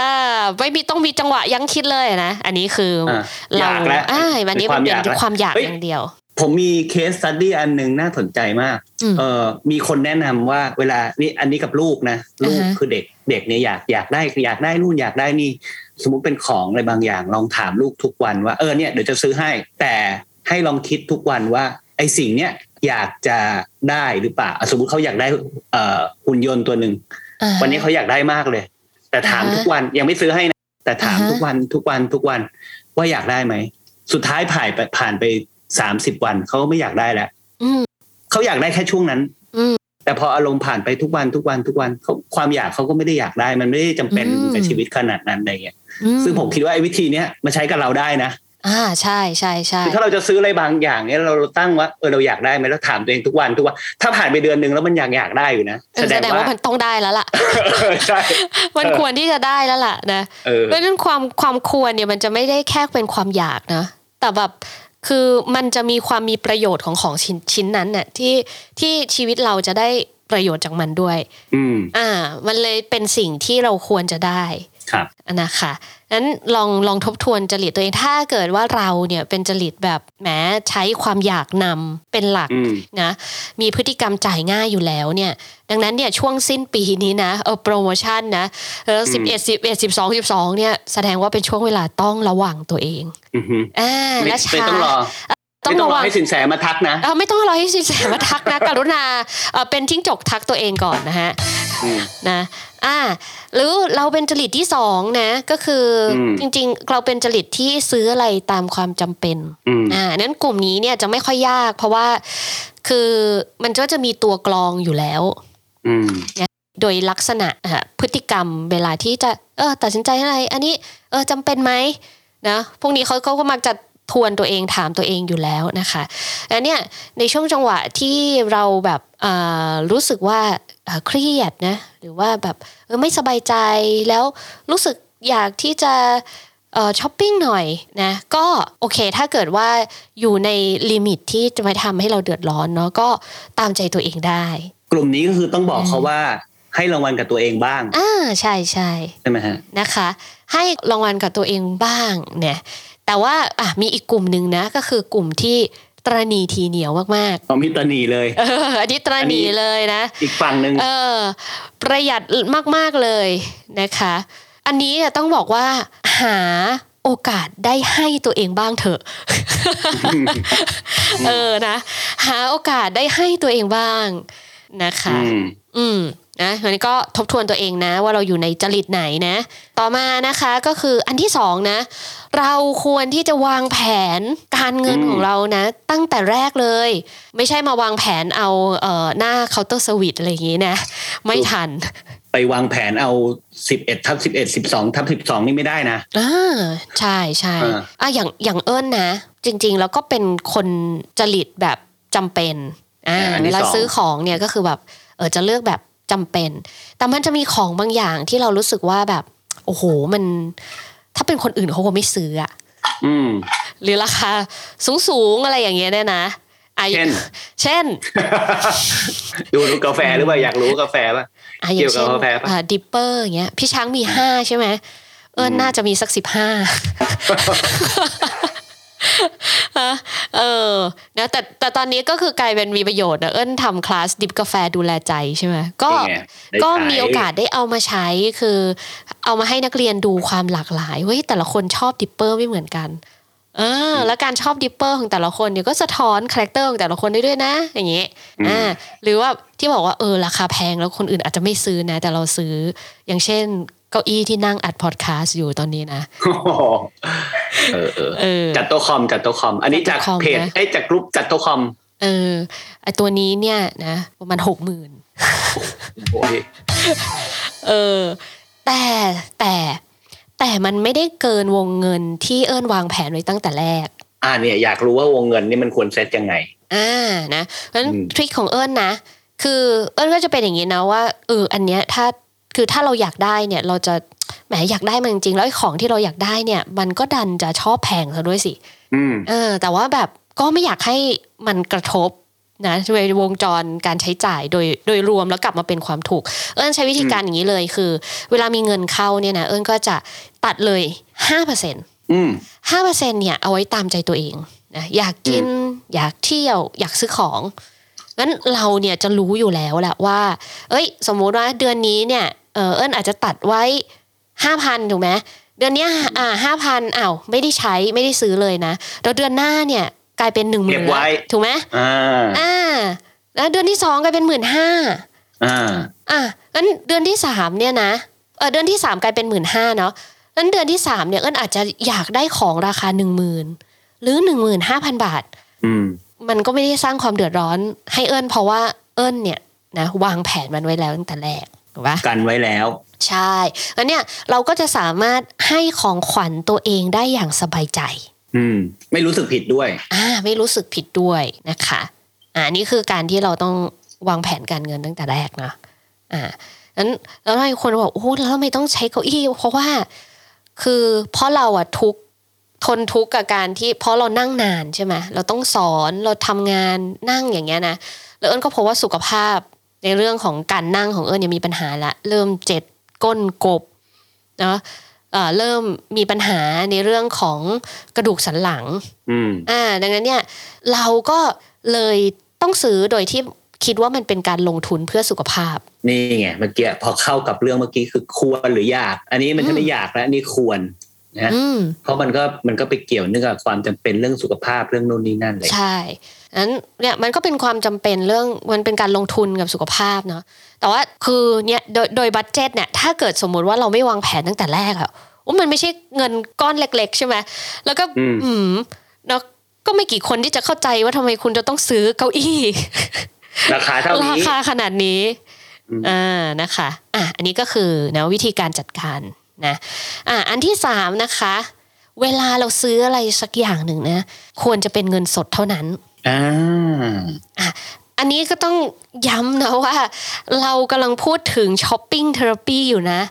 ไม่มีต้องมีจังหวะยั้งคิดเลยนะ อันนี้คืออา
อยากแล้ว
อ่าวันนี้มันเป็น
เป็นความอยาก
ความอยาก
เฮ้ย
อย่างเดียว
ผมมี case study อันหนึ่งน่าสนใจมาก
อืม
เออมีคนแนะนำว่าเวลานี่อันนี้กับลูกนะ ลูก
อ่าฮะ
คือเด็กเด็กเนี่ยอยากอยากได้อยากได้นู่นอยากได้นี่ สมมุติเป็นของอะไรบางอย่างลองถามลูกทุกวันว่าเออเนี่ยเดี๋ยวจะซื้อให้ แต่ให้ลองคิดทุกวันว่าไอ้สิ่งเนี้ยอยากจะได้หรือเปล่าอะสมมุติเขาอยากได้เอ่อหุ่นยนต์ตัวหนึ่ง
อ่า
วันนี้เขาอยากได้มากเลย แต่ถาม
อ่าฮะ
ทุกวันยังไม่ซื้อให้นะแต่ถาม
อ่าฮะ
ทุกวันทุกวันทุกวันว่าอยากได้ไหมสุดท้ายผ่านไปผ่านไป สามสิบวันเขาก็ไม่อยากได้แล้ว
อืม
เขาอยากได้แค่ช่วงนั้น
อืม
แต่พออารมณ์ผ่านไปทุกวันทุกวันทุกวันเขาความอยากเขาก็ไม่ได้อยากได้ มันไม่ได้จำเป็น
อืม
กับชีวิตขนาดนั้นอะไรเงี้ย
อื
ซึ่งผมคิดว่าไอ้วิธีเนี้ยมาใช้กับเราได้นะ
อ่าใช่ใช่ใช่
คือถ้าเราจะซื้ออะไรบางอย่างเนี้ยเราตั้งว่าเออเราอยากได้ไหมแล้วถามตัวเองทุกวันทุกวันถ้าผ่านไปเดือนหนึ่งแล้วมันอยากอยากได้อยู่นะ
เออแสดงว่ามันต้องได้แล้วล่ะ
ใช่
มันควรที่จะได้แล้วล่ะนะ
เออ
เพราะฉะนั้นความความควรเนี่ยมันจะไม่ได้แค่เป็นความอยากนะแต่แบบ คือมันจะมีความมีประโยชน์ของของชิ้นชิ้นนั้นเนี่ยที่ที่ชีวิตเราจะได้ประโยชน์จากมันด้วย
อืม
อ่า มันเลยเป็นสิ่งที่เราควรจะได้
ครับ
นะคะนั้นลองลองทบทวนจริตตัวเองถ้าเกิดว่าเราเนี่ยเป็นจริตแบบแหมใช้ความอยากนำเป็นหลัก
อืม
นะมีพฤติกรรมจ่ายง่ายอยู่แล้วเนี่ยดังนั้นเนี่ยช่วงสิ้นปีนี้นะเออโปรโมชั่นนะเออสิบเอ็ดสิบเอ็ดสิบสองสิบสองเนี่ยแสดงว่าเป็นช่วงเวลาต้องระวังตัวเอง
อือฮึ
อ่า
ไม่
และ
ไม่
ช้า
ต้องรอ
ต้อง
ไม่ต้อง
ระ
รอ
วัง
ให้สินแสมาทักนะ
เออไม่ต้องรอให้สินแสมาทักนะกรุณาเออเป็นทิ้งจกทักตัวเองก่อนนะฮะ
อืม
นะ อ่าหรือเราเป็นจริตที่สองนะ ก็คืออ
ม
จริงๆ เราเป็นจริตที่ซื้ออะไรตามความจำเป็น
อืม
อ่านั้นกลุ่มนี้เนี่ยจะไม่ค่อยยาก เพราะว่าคือมันก็จะมีตัวกรองอยู่แล้ว
อืม
โดยลักษณะอะพฤติกรรมเวลาที่จะเออตัดสินใจอะไร อันนี้ เออจำเป็นไหมนะพวกนี้เขาเขาก็มักจะ ทวนตัวเองถามตัวเองอยู่แล้วนะคะแล้วเนี่ยในช่วงจังหวะที่เราแบบอ่ารู้สึกว่าอ่าเครียดนะหรือว่าแบบเออไม่สบายใจแล้วรู้สึกอยากที่จะเอ่อช้อปปิ้งหน่อยนะก็โอเคถ้าเกิดว่าอยู่ใน limit ที่จะไม่ทำให้เราเดือดร้อนเนาะก็ตามใจตัวเองได้
กลุ่มนี้ก็คือต้องบอกเขาว่าให้รางวัลกับตัวเองบ้าง
อ่าใช่ใช่
ใช่ไหมฮะ
นะคะ ให้รางวัลกับตัวเองบ้างเนี่ย แต่ว่าอะมีอีกกลุ่มหนึ่งนะ ก็คือกลุ่มที่ตรณีทีเหนียวมาก
เอามิตรนีเลย
ๆเอออันนี้ตรณีเลยนะ
อีกฝั่งหนึ่ง
เออ ประหยัดมากๆเลยนะคะ อันนี้เนี่ยต้องบอกว่าหาโอกาสได้ให้ตัวเองบ้างเถอะ เออนะ หาโอกาสได้ให้ตัวเองบ้างนะคะ
อืม
อืม นะอันนี้ก็ทบทวนตัวเองนะ ว่าเราอยู่ในจริตไหนนะ ต่อมานะคะก็คืออันที่สองนะ เราควรที่จะวางแผนการเงิน
อืม
ของเรานะ ตั้งแต่แรกเลย ไม่ใช่มาวางแผนเอาเอ่อหน้าเคาน์เตอร์สวิตอะไรอย่างนี้นะ ไม่ทัน
ไปวางแผนเอาสิบเอ็ดทับสิบเอ็ดสิบสองทับสิบสองนี่ไม่ได้นะ
อ่าใช่ใช่
อ่า
อะอย่างอย่างเอิญนะ จริง ๆ แล้วก็เป็นคนจริตแบบจำเป็นอ่า
อ่าอัน
เว
ที่
ลา
สอง
ซื้อของเนี่ยก็คือแบบเออจะเลือกแบบ จำเป็น แต่มันจะมีของบางอย่างที่เรารู้สึกว่าแบบ โอ้โหมัน ถ้าเป็นคนอื่นเขาคงไม่ซื้ออะ
อืม
หรือราคาสูงสูงๆอะไรอย่างเงี้ยเนี่ยนะอะ
เช่น
เช่น
ดูดูกาแฟหรือเปล่าอยากรู้กาแฟป่ะ
อะอย่างเช่น
เกี่ยวกับกาแฟปะ
อ่าdripper อย่างเงี้ย พี่ช้างมีห้าใช่ไหมเอิญน่าจะมีสักสิบห้า เออนะแต่แต่ตอนนี้ก็คือกลายเป็นมีประโยชน์นะเอิญทำ class drip กาแฟดูแลใจใช่ไหมก็
นี่ไงได้
ก็
ใช้
มีโอกาสได้เอามาใช้คือ เอามาให้นักเรียนดูความหลากหลายเฮ้ยแต่ละคนชอบ dripper ไม่เหมือนกันเออแล้วการชอบ dripper ของแต่ละคนเนี่ยก็สะท้อน character ของแต่ละคนได้ด้วยนะ อย่างนี้อ่าหรือว่าที่บอกว่าเออราคาแพงแล้วคนอื่นอาจจะไม่ซื้อนะ แต่เราซื้ออย่างเช่นเก้าอี้ที่นั่งอัดพอดแคสต์อยู่ตอนนี้นะ
โอ้โห เออเออ
เออ
จัดโต๊ะคอมจัดโต๊ะคอม อันนี้จาก
จัดโต๊ะคอม
เพจ
นะ
ไอ้ยจากกลุ่มจัดโต๊ะคอม
เออไอตัวนี้เนี่ยนะประมาณหกหมื่น
โอ้ย
เออ แต่แต่แต่มันไม่ได้เกินวงเงินที่เอิญวางแผนไว้ตั้งแต่แรก
อ่าเนี่ยอยากรู้ว่าวงเงินนี่มันควรเซตยังไง
อ่านะเพราะฉะนั้น
อืม
ทริคของเอิญนะคือเอิญก็จะเป็นอย่างนี้นะว่าเอออันเนี้ยถ้า คือถ้าเราอยากได้เนี่ยเราจะแหมอยากได้มันจริงๆแล้วไอ้ของที่เราอยากได้เนี่ย มันก็ดันจะชอบแพงซะด้วยสิ
อืม
เออ แต่ว่าแบบก็ไม่อยากให้มันกระทบนะในวงจรการใช้จ่ายโดยโดยรวมแล้วกลับมาเป็นความถูก เอิญใช้วิธีการอย่างนี้เลยคือ เวลามีเงินเข้าเนี่ยนะเอิญก็จะตัดเลยห้าเปอร์เซ็นต์
อืม
ห้าเปอร์เซ็นเนี่ยเอาไว้ตามใจตัวเองนะอยากกินอยากเที่ยว อยากซื้อของงั้นเราเนี่ยจะรู้อยู่แล้วแหละว่า เอ้ย สมมุติว่าเดือนนี้เนี่ยเออเอิญอาจจะตัดไว้ห้าพันถูกไหมเดือนเนี้ยอ่าห้าพันอ้าวไม่ได้ใช้ไม่ได้ซื้อเลยนะแล้วเดือนหน้าเนี่ยกลายเป็นหนึ่งหมื่
เก็
น
บไว้
ถูกไหม
อ่า
อ่าแล้วเดือนที่สองกลายเป็นหมื่นห้า
อ่า
อะงั้นเดือนที่สามเนี่ยนะเออเดือนที่สามกลายเป็นหมื่นห้าเนาะงั้นเดือนที่สามเนี่ยเอิญอาจจะอยากได้ของราคาหนึ่งหมื่นหรือหนึ่งหมื่นห้าพันบาท
อืม
มันก็ไม่ได้สร้างความเดือดร้อนให้เอิญเพราะว่าเอิญเนี่ยนะวางแผนมันไว้แล้วตั้งแต่แรก ถูกปะ
กันไว้แล้ว
ใช่แล้วเนี่ยเราก็จะสามารถให้ของขวัญตัวเองได้อย่างสบายใจ
อืม ไม่รู้สึกผิดด้วย
อ่า ไม่รู้สึกผิดด้วยนะคะ อ่านี่คือการที่เราต้องวางแผนการเงินตั้งแต่แรกนะอ่านั้นแล้วหลายคนบอกโอ้โหแล้วทำไมต้องใช้เก้าอี้ เพราะว่า คือเพราะเราอะทุกข์ทนทุกข์กับการที่เพราะเรานั่งนานใช่ไหมเราต้องสอนเราทำงานนั่งอย่างเงี้ยนะแล้วเอิญก็พบว่าสุขภาพ ในเรื่องของการนั่งของเอิญเนี่ยมีปัญหาละเริ่มเจ็ดก้นกบเนาะเอ่อเริ่มมีปัญหาในเรื่องของกระดูกสันหลัง
อืม
อ่า ดังนั้นเนี่ยเราก็เลยต้องซื้อโดยที่คิดว่ามันเป็นการลงทุนเพื่อสุขภาพ
นี่ไงเมื่อกี้พอเข้ากับเรื่องเมื่อกี้คือควรหรืออยาก อันนี้มันจะไม่อยากแล้วอันนี่ควรนะ
อืม
เพราะมันก็มันก็ไปเกี่ยวเนื่องกับความจำเป็นเรื่องสุขภาพเรื่องโน่นนี่นั่นเลย
ใช่ นั้นเนี่ยมันก็เป็นความจำเป็นเรื่องมันเป็นการลงทุนกับสุขภาพเนาะแต่ว่าคือเนี่ยโดยโดยบัตเจตเนี่ยถ้าเกิดสมมุติว่าเราไม่วางแผนตั้งแต่แรกอะว่ามันไม่ใช่เงินก้อนเล็ก ๆ ใช่ไหมแล้วก็
อืม
อืมเนาะก็ไม่กี่คนที่จะเข้าใจว่าทำไมคุณจะต้องซื้อเก้าอี้
ราคาเท่า
รา
นี้
คาขนาดนี้
อืม
อ่านะคะอะอันนี้ก็คือนะวิธีการจัดการนะอะอันที่สามนะคะ เวลาเราซื้ออะไรสักอย่างหนึ่งนะ ควรจะเป็นเงินสดเท่านั้น
อ่า
อันนี้ก็ต้องย้ำนะว่า เรากำลังพูดถึง shopping therapy อยู่นะ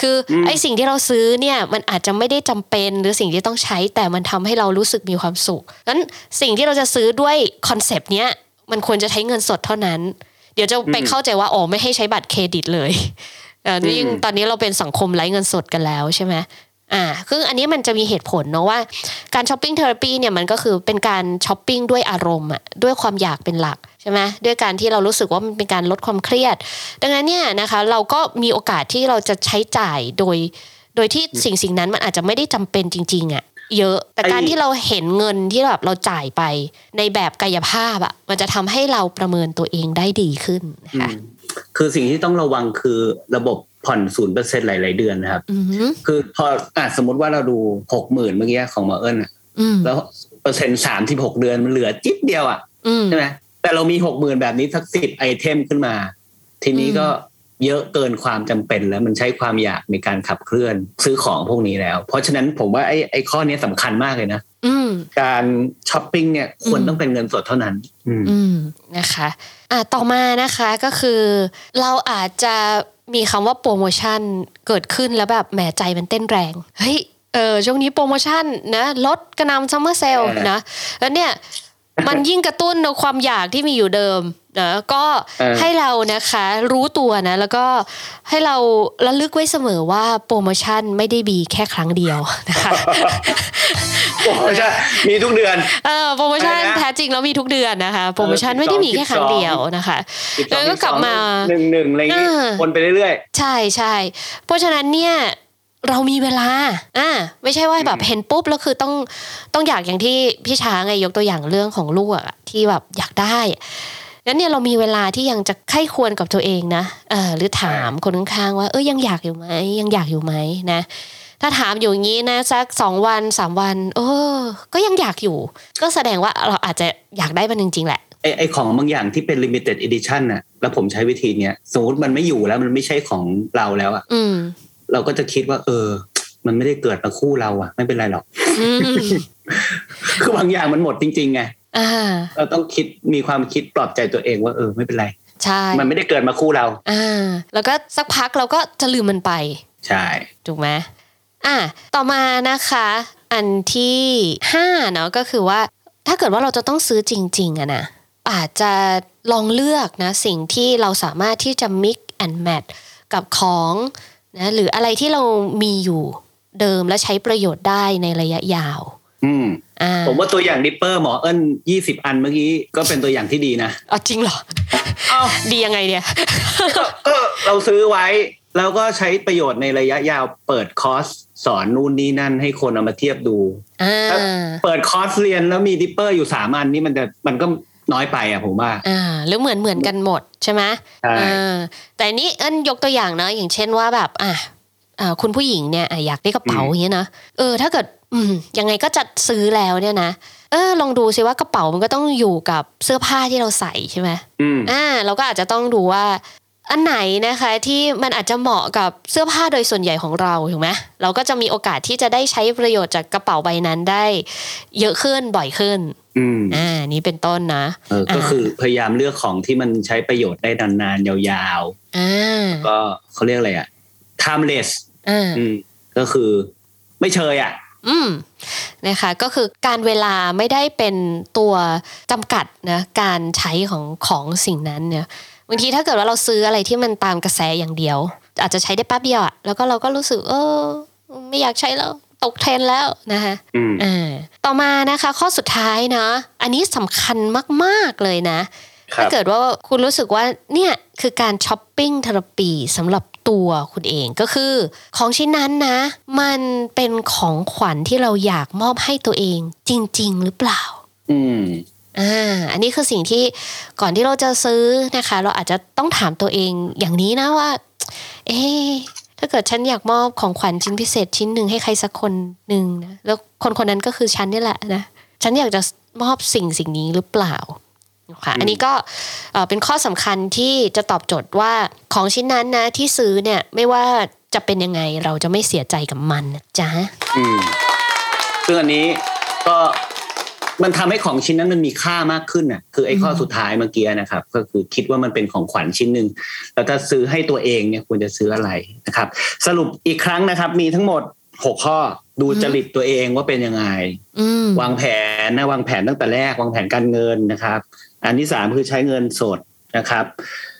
คืออ
ม
ไอสิ่งที่เราซื้อเนี่ยมันอาจจะไม่ได้จำเป็นหรือสิ่งที่ต้องใช้แต่มันทำให้เรารู้สึกมีความสุขนั้นสิ่งที่เราจะซื้อด้วย concept เนี้ยมันควรจะใช้เงินสดเท่านั้น เดี๋ยวจะไปเข้าใจว่าอ๋อไม่ให้ใช้บัตรเครดิตเลยเออยิ่งตอนนี้เราเป็นสังคมไร้เงินสดกันแล้วใช่ไหม อ่าคืออันนี้มันจะมีเหตุผลเนอะว่าการ shopping therapy เนี่ยมันก็คือเป็นการช้อปปิ้งด้วยอารมณ์อะด้วยความอยากเป็นหลักใช่ไหมด้วยการที่เรารู้สึกว่ามันเป็นการลดความเครียด ดังนั้นเนี่ยนะคะเราก็มีโอกาสที่เราจะใช้จ่ายโดย โดยที่สิ่งสิ่งนั้นมันอาจจะไม่ได้จำเป็นจริง ๆอะเยอะ แต่การที่เราเห็นเงินที่แบบเราจ่ายไปในแบบกายภาพอะมันจะทำให้เราประเมินตัวเองได้ดีขึ้นนะคะ
อืมคือสิ่งที่ต้องระวังคือระบบ ผ่อนศูนย์เปอร์เซ็นต์หลาย ๆ เดือนนะครับ
อืม
คือพออะสมมติว่าเราดูหกหมื่นเมื่อกี้ของหมอเอิญอะ
อืม
แล้วเปอร์เซ็นต์สามสิบหกเดือนมันเหลือจิ๊บเดียวอะ
อืม
ใช่ไหมแต่เรามีหกหมื่นแบบนี้สักสิบไอเทมขึ้นมา ทีนี้ก็เยอะเกินความจำเป็นแล้วมันใช้ความอยากในการขับเคลื่อนซื้อของพวกนี้แล้ว เพราะฉะนั้นผมว่าไอ้ไอ้ข้อนี้สำคัญมากเลยนะ
อืม
การช้อปปิ้งเนี่ยควร
อืม
ต้องเป็นเงินสดเท่านั้น อืม
อืมนะคะ อะต่อมานะคะก็คือ เราอาจจะ มีคำว่าโปรโมชั่นเกิดขึ้นแล้วแบบแหมใจมันเต้นแรง เฮ้ยเออช่วงนี้โปรโมชั่นนะลดกระหน่ำ summer sale เอ
อ
นะแล้วเนี่ยมันยิ่งกระตุ้นในความอยากที่มีอยู่เดิมนะก็
เออ
ให้เรานะคะรู้ตัวนะแล้วก็ให้เราระลึกไว้เสมอว่าโปรโมชั่นไม่ได้มีแค่ครั้งเดียวนะคะ
โอ้ใช่มีทุกเดือน
เออโปรโมชั่น
อะไรนะ
แท้จริงแล้วมีทุกเดือนนะคะ โปรโมชั่นไม่ได้มีแค่ครั้งเดียวนะคะแล้วก็กลับมา
หนึ่งหนึ่งอะไรอย่างงี้
อ่า
วนไปเรื่อย
ใช่ใช่เพราะฉะนั้นเนี่ยเรามีเวลา อ่า ไม่ใช่ว่าแบบเห็นปุ๊บแล้วคือต้องต้องอยากอย่างที่พี่ช้างไงยกตัวอย่างเรื่องของลูกอะที่แบบอยากได้งั้นเนี่ยเรามีเวลาที่ยังจะไข้ควรกับตัวเองนะ เออหรือถามคนข้างๆว่า เอ้ยยังอยากอยู่ไหมยังอยากอยู่ไหมนะ ถ้าถามอยู่อย่างนี้นะสักสองวันสามวัน เออ ก็ยังอยากอยู่ ก็แสดงว่าเราอาจจะอยากได้มันจริงๆแหละ
ๆไอไอของบางอย่างที่เป็น limited edition น่ะ แล้วผมใช้วิธีเนี้ยสมมติมันไม่อยู่แล้วมันไม่ใช่ของเราแล้วอะ
อืม
เราก็จะคิดว่า เออ มันไม่ได้เกิดมาคู่เราอะไม่เป็นไรหรอก
อืม
คือบางอย่างมันหมดจริงๆไง
อ่า
เราต้องคิดมีความคิดปลอบใจตัวเองว่าเออไม่เป็นไร
ใช่
มันไม่ได้เกิดมาคู่เรา
อ่าแล้วก็สักพักเราก็จะลืมมันไป
ใช่
ถูกไหม อะต่อมานะคะ อันที่ห้าเนาะก็คือว่าถ้าเกิดว่าเราจะต้องซื้อจริงๆอะนะอาจจะลองเลือกนะสิ่งที่เราสามารถที่จะ mix and match กับของนะหรืออะไรที่เรามีอยู่เดิมและใช้ประโยชน์ได้ในระยะยาว
อืม
อ่า
ผมว่าตัวอย่าง dripper หมอเอิญยี่สิบอันเมื่อกี้ก็เป็นตัวอย่างที่ดีนะ
อ๋อจริงเหรอ
เอ้า
ดียังไงเนี่ย
ก็เราซื้อไว้ แล้วก็ใช้ประโยชน์ในระยะยาวเปิดคอร์สสอนนู่นนี่นั่นให้คนเอามาเทียบดู
อ่า
เปิดคอร์สเรียนแล้วมี dripper อยู่สามอันนี่มันจะมันก็น้อยไปอะผมว่า
อ่าหรือเหมือนเหมือนกันหมดใช่ไหม
ใช่
อ่าแต่นี้เอิ้นยกตัวอย่างเนาะอย่างเช่นว่าแบบอะอ่าคุณผู้หญิงเนี่ยอะอยากได้กระเป๋าอย่างเงี้ยนะเออ ถ้าเกิดอืมยังไงก็จะซื้อแล้วเนี่ยนะเออลองดูสิว่ากระเป๋ามันก็ต้องอยู่กับเสื้อผ้าที่เราใส่ใช่ไหม
อืม
อ่าเราก็อาจจะต้องดูว่า อันไหนนะคะที่มันอาจจะเหมาะกับเสื้อผ้าโดยส่วนใหญ่ของเราถูกไหมเราก็จะมีโอกาสที่จะได้ใช้ประโยชน์จากกระเป๋าใบนั้นได้ เยอะขึ้นบ่อยขึ้น
อืม
อ่านี่เป็นต้นนะ
เออก็คือพยายามเลือกของที่มันใช้ประโยชน์ได้นานๆยาว
อ่า
ๆก็เขาเรียกอะไรอะ timeless
อ่า
อืมก็คือไม่เชยอะ
อืมนะคะก็คือการเวลาไม่ได้เป็นตัวจำกัดนะการใช้ของของสิ่งนั้นเนี่ย บางทีถ้าเกิดว่าเราซื้ออะไรที่มันตามกระแสอย่างเดียว อาจจะใช้ได้แป๊บเดียวอะแล้วก็เราก็รู้สึกเออ ไม่อยากใช้แล้วตกเทรนด์แล้วนะคะ
อืม
อ่าต่อมานะคะ ข้อสุดท้ายนะอันนี้สำคัญมากๆเลยนะ
ครั
ถ้า
บ
เกิดว่าคุณรู้สึกว่าเนี่ยคือการช้อปปิ้งเทอราปีสำหรับตัวคุณเองก็คือ ของชิ้นนั้นนะ มันเป็นของขวัญที่เราอยากมอบให้ตัวเองจริง ๆ หรือเปล่า
อืม
อ่าอันนี้คือสิ่งที่ก่อนที่เราจะซื้อนะคะ เราอาจจะต้องถามตัวเองอย่างนี้นะว่า เอ๊ะถ้าเกิดฉันอยากมอบของขวัญชิ้นพิเศษชิ้นหนึ่งให้ใครสักคนหนึ่งนะแล้วคนคนนั้นก็คือฉันนี่แหละนะฉันอยากจะมอบสิ่งสิ่งนี้หรือเปล่าค่ะอันนี้ก็เอ่อเป็นข้อสำคัญที่จะตอบโจทย์ว่าของชิ้นนั้นนะที่ซื้อเนี่ยไม่ว่าจะเป็นยังไงเราจะไม่เสียใจกับมันนะจ๊ะ
อืมซึ่งอันนี้ก็ มันทำให้ของชิ้นนั้นมันมีค่ามากขึ้นน่ะคือไอ้ข้อสุดท้ายเมื่อกี้นะครับ ก็คือคิดว่ามันเป็นของขวัญชิ้นหนึ่งแล้วถ้าซื้อให้ตัวเองเนี่ยควรจะซื้ออะไรนะครับ สรุปอีกครั้งนะครับ มีทั้งหมดหกข้อดูจริตตัวเองว่าเป็นยังไง
อืม
วางแผนนะวางแผนตั้งแต่แรกวางแผนการเงินนะครับ อันที่สามคือใช้เงินสดนะครับ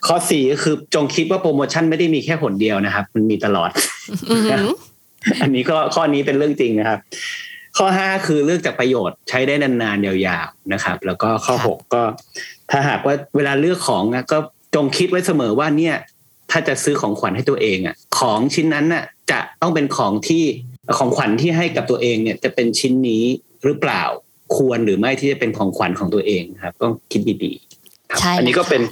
ข้อสี่ก็คือจงคิดว่าโปรโมชั่นไม่ได้มีแค่หนเดียวนะครับ มันมีตลอด
อืม
อันนี้ก็ข้อนี้เป็นเรื่องจริงนะครับ ข้อห้าคือเลือกจากประโยชน์ใช้ได้นานๆยาวๆนะครับ แล้วก็ข้อ
ค่ะ
หกก็ ถ้าหากว่าเวลาเลือกของนะก็จงคิดไว้เสมอว่าเนี่ย ถ้าจะซื้อของขวัญให้ตัวเองอะ ของชิ้นนั้นน่ะ จะต้องเป็นของที่ของขวัญที่ให้กับตัวเองเนี่ยจะเป็นชิ้นนี้หรือเปล่าควรหรือไม่ที่จะเป็นของขวัญของตัวเองนะครับ ต้องคิดดีๆครับ
ใช่
อันนี้ก็
แล้วค่ะ
เป็น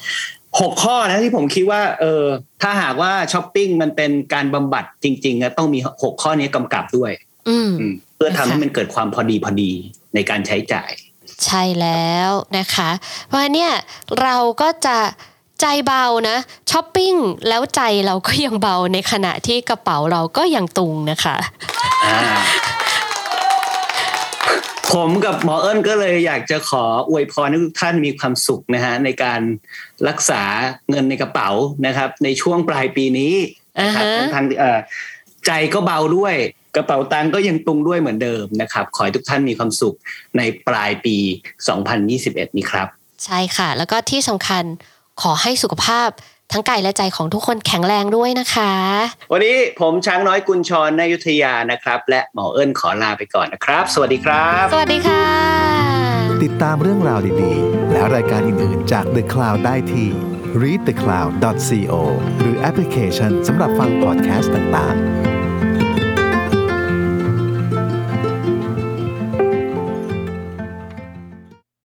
หกข้อนะที่ผมคิดว่า เออถ้าหากว่าช้อปปิ้งมันเป็นการบำบัดจริงๆนะต้องมีหกข้อนี้กำกับด้วย
อืม
อืม เพื่อทำให้
ค่ะ
มันเกิดความพอดีพอดีในการใช้จ่าย
ใช่แล้วนะคะเพราะฉะนั้นเนี่ยเราก็จะใจเบานะช้อปปิ้งแล้วใจเราก็ยังเบาในขณะที่กระเป๋าเราก็ยังตุงนะคะ
อ่าผมกับหมอเอิญก็เลยอยากจะขออวยพรให้ทุกท่านมีความสุขนะฮะในการรักษาเงินในกระเป๋านะครับ ในช่วงปลายปีนี้นะครับ
อ่าฮะ
ทั้งทางเอ่อใจก็เบาด้วย กระเป๋าตังค์ก็ยังตุงด้วยเหมือนเดิมนะครับ ขอให้ทุกท่านมีความสุขในปลายปี 2021 นี้ครับ
ใช่ค่ะ แล้วก็ที่สำคัญขอให้สุขภาพทั้งกายและใจของทุกคนแข็งแรงด้วยนะคะ
วันนี้ผมช้างน้อยกุญชรนายุทธยานะครับ และหมอเอิญขอลาไปก่อนนะครับ สวัสดีครับ
สวัสดีค่ะ
ติดตามเรื่องราวดีๆ และรายการอื่นๆจาก The Cloud ได้ที่ readthecloud.co หรือแอปพลิเคชันสำหรับฟังพอดแคสต์ต่างๆ